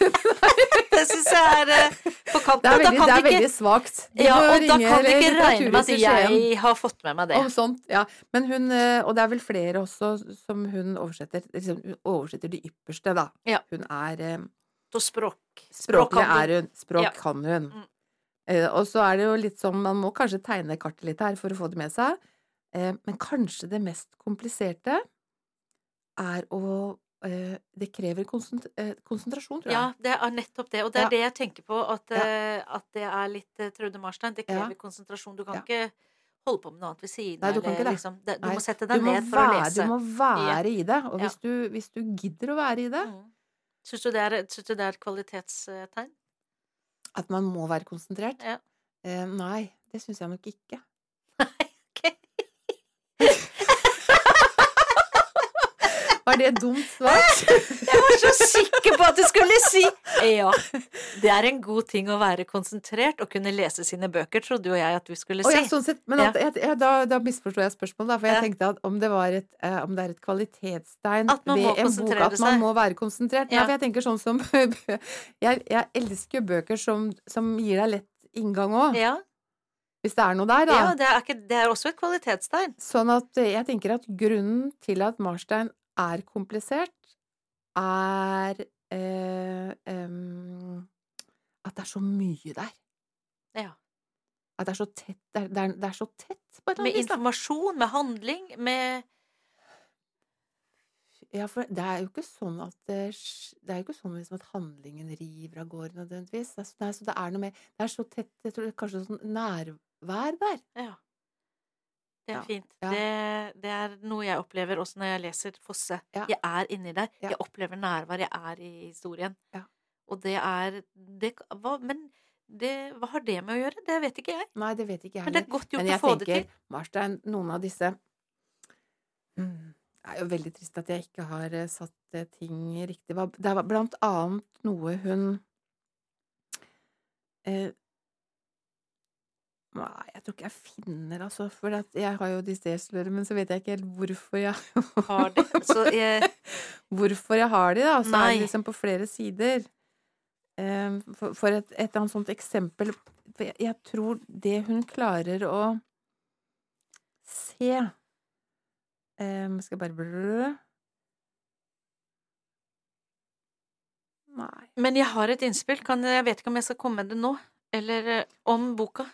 Det syns jeg er eh, på det kanten. er veldig, det er veldig ikke veldig svakt. Du Ja, og da kan du ikke regne med at jeg har fått med meg det. Om sånt, ja. Men hun, eh, og det er vel flere også som hun oversetter liksom, Hun oversetter det ypperste, da. Ja. Hun er eh, Og språk. Språklig er hun. Språk Ja. kan hun. Eh, og så er det jo litt sånn Man må kanskje tegne kartet litt her for å få det med seg. Eh, men kanskje det mest kompliserte er å eh, Det krever konsentrasjon, tror jeg. Ja, det er nettopp det. Og det er Ja. det jeg tenker på, at, Ja. at det er litt Trude Marstein. Det krever Ja. konsentrasjon. Du kan ikke holde på med noe annet ved siden Nei, du kan eller liksom det, Du må sette deg må, ned for å lese. du må være i det. Og hvis, du, hvis du gidder å være i det, Mm. Syns du, det er- syns du det er et kvalitetstegn? At man må være konsentrert Ja. eh, Nei, det syns jeg nok ikke. Nei, Ok. Var det dumt svart? Jeg var så sikker på at du skulle si ja. Det er en god ting å være konsentrert og kunne lese sine bøker, trodde jo jeg at du skulle si. ja, sånn sett, men at, jeg, jeg, da, da misforstår jeg spørsmålet, for jeg Ja. tenkte at om det, var et, eh, om det er et kvalitetstegn ved en bok at man må være konsentrert. Ja. Nei, for jeg tenker sånn som jeg, jeg elsker jo bøker som, som gir deg lett inngang òg, Ja, hvis det er noe der, da. ja det, er ikke, det er også et kvalitetstegn. Sånn at jeg tenker at grunnen til at Marstein er komplisert, er eh, em, at det er så mye der. Ja. At det er så tett. Det er, det er, det er så tett på et eller Med annet vis. Med informasjon, med handling, med Ja, for det er jo ikke sånn at det, det er jo ikke sånn liksom at handlingen river av gårde nødvendigvis. Det så- det er, så det er noe med Det er så tett Jeg tror det er kanskje sånn nærvær der. Ja. Det er Ja, fint. ja. Det, det er noe jeg opplever også når jeg leser Fosse. Ja. Jeg er inni der. Jeg opplever nærvær. Jeg er i historien. Ja. Og det er det, hva, Men det, hva har det med å gjøre? Det vet ikke jeg. Nei, det vet ikke jeg Men det er godt gjort å få få det tenker, til. Marstein, noen av disse mm, Det er jo veldig trist at jeg ikke har eh, satt eh, ting riktig. Det var blant annet noe hun eh, Nei, jeg tror ikke jeg finner, altså. For jeg har jo dyslexi, men så vet jeg ikke helt hvorfor jeg Har det. Så jeg, Hvorfor jeg har de, da. Så er det liksom på flere sider. Eh, For, for et, et annet sånt eksempel for jeg, jeg tror det hun klarer å se um, Skal jeg bare blø Nei. men jeg har et innspill. Kan, jeg vet ikke om jeg skal komme med det nå. Eller eh, om boka.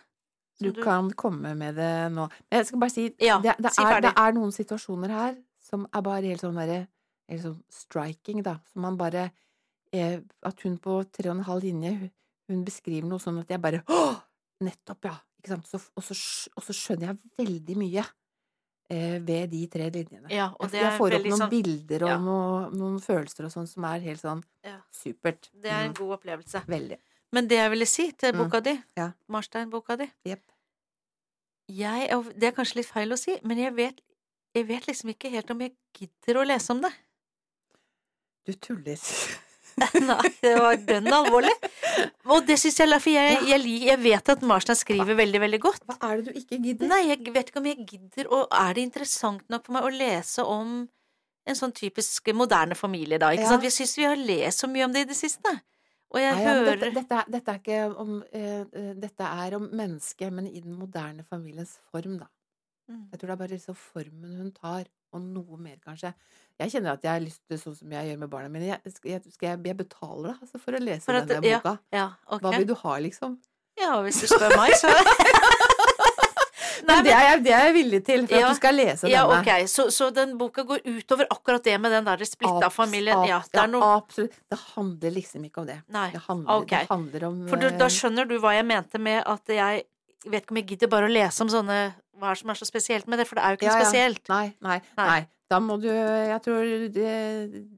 Du du, kan komme med det nå. Men jeg skal bare si Ja, det, det, si er, det er noen situasjoner her som er bare helt sånn derre Helt sånn striking, da. Som man bare er, At hun på tre og en halv linje hun, beskriver noe sånn at jeg bare Å! Nettopp, ja! Ikke sant? Så, og, så, og så skjønner jeg veldig mye eh, ved de tre linjene. Ja, og Jeg- er jeg får opp noen sånn bilder og ja. noen, noen følelser og sånn som er helt sånn Ja. supert. Det er en Mm, god opplevelse. Veldig. Men det jeg ville si til Mm. boka di, Ja. Marstein-boka di yep. jeg, Det er kanskje litt feil å si, men jeg vet, jeg vet liksom ikke helt om jeg gidder å lese om det. Du tuller. Nei, det var dønn alvorlig. Og det syns jeg For jeg, jeg, jeg vet at Marstein skriver veldig, veldig godt. Hva er det du ikke gidder? Nei, jeg vet ikke om jeg gidder, og er det interessant nok for meg å lese om en sånn typisk moderne familie, da? Ikke Ja. sant? Jeg syns vi har lest så mye om det i det siste. Og jeg Nei, ja, hører dette, dette, er, dette er ikke om eh, Dette er om mennesket, men i den moderne familiens form, da. Mm. Jeg tror det er bare så formen hun tar, og noe mer, kanskje. Jeg kjenner at jeg har lyst til sånn som jeg gjør med barna mine. Jeg, skal jeg, jeg, jeg betaler da, altså, for å lese For at- denne ja, boka. Ja, okay. Hva vil du ha, liksom? Ja, hvis du spør meg, så Men det er, jeg, det er jeg villig til, for Ja. at du skal lese Ja, denne. ok, så, så den boka går utover akkurat det med den der splitta familien? Ja, det er noe absolutt. Det handler liksom ikke om det. Nei. Det handler, okay. det handler om For du, da eh, skjønner du hva jeg mente med at jeg vet ikke om jeg gidder bare å lese om sånne Hva som er så spesielt med det? For det er jo ikke Ja, noe ja. spesielt. Nei, nei, Nei. nei. Da må du Jeg tror det,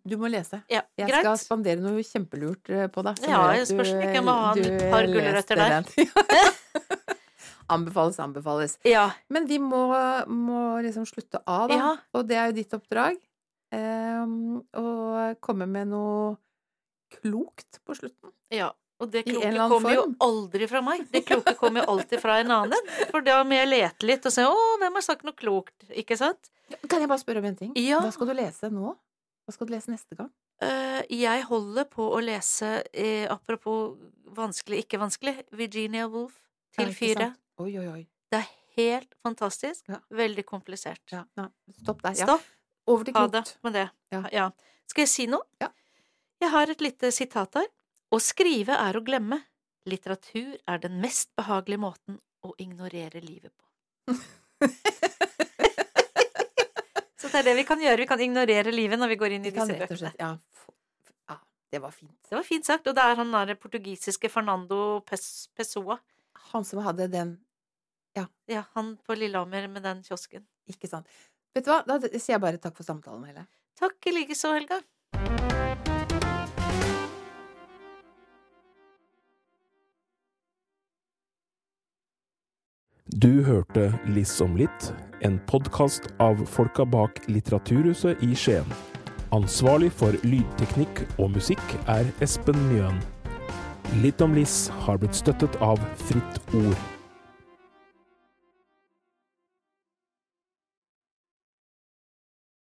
du må lese. Ja, Jeg skal spandere noe kjempelurt eh, på deg. Ja, jeg spørs om jeg må ha et par gulrøtter der. anbefales, anbefales. Ja. Men vi må, må liksom slutte av, da. Ja. Og det er jo ditt oppdrag. Um, å komme med noe klokt på slutten. ja. Og det kloke kommer jo aldri fra meg. Det kloke kommer jo alltid fra en annen. For da må jeg lete litt og se 'Å, hvem har sagt noe klokt?' Ikke sant? Kan jeg bare spørre om en ting? Ja. Hva skal du lese nå? Hva skal du lese neste gang? Uh, jeg holder på å lese, eh, apropos vanskelig, ikke vanskelig, Virginia Woolf til fire. sant? Oi, oi, oi. Det er helt fantastisk. Ja. Veldig komplisert. Ja, ja. Stopp der. Ja. Stopp. Over til Ha det klokt. med det. Ja. Skal jeg si noe? Ja. Jeg har et lite sitat her. Å skrive er å glemme. Litteratur er den mest behagelige måten å ignorere livet på. Så det er det vi kan gjøre. Vi kan ignorere livet når vi går inn i disse bøkene. Ja, ja det var fint. Det var fint sagt. Og det er han der portugisiske Fernando Pessoa. Han som hadde den Ja, han på Lillehammer med den kiosken. Ikke sant. Vet du hva, da sier jeg bare takk for samtalen, Helle. Takk i likeså, Helga. Du hørte Liss om litt, en podkast av folka bak Litteraturhuset i Skien. Ansvarlig for lydteknikk og musikk er Espen Mjøen. Litt om Liss har blitt støttet av Fritt Ord.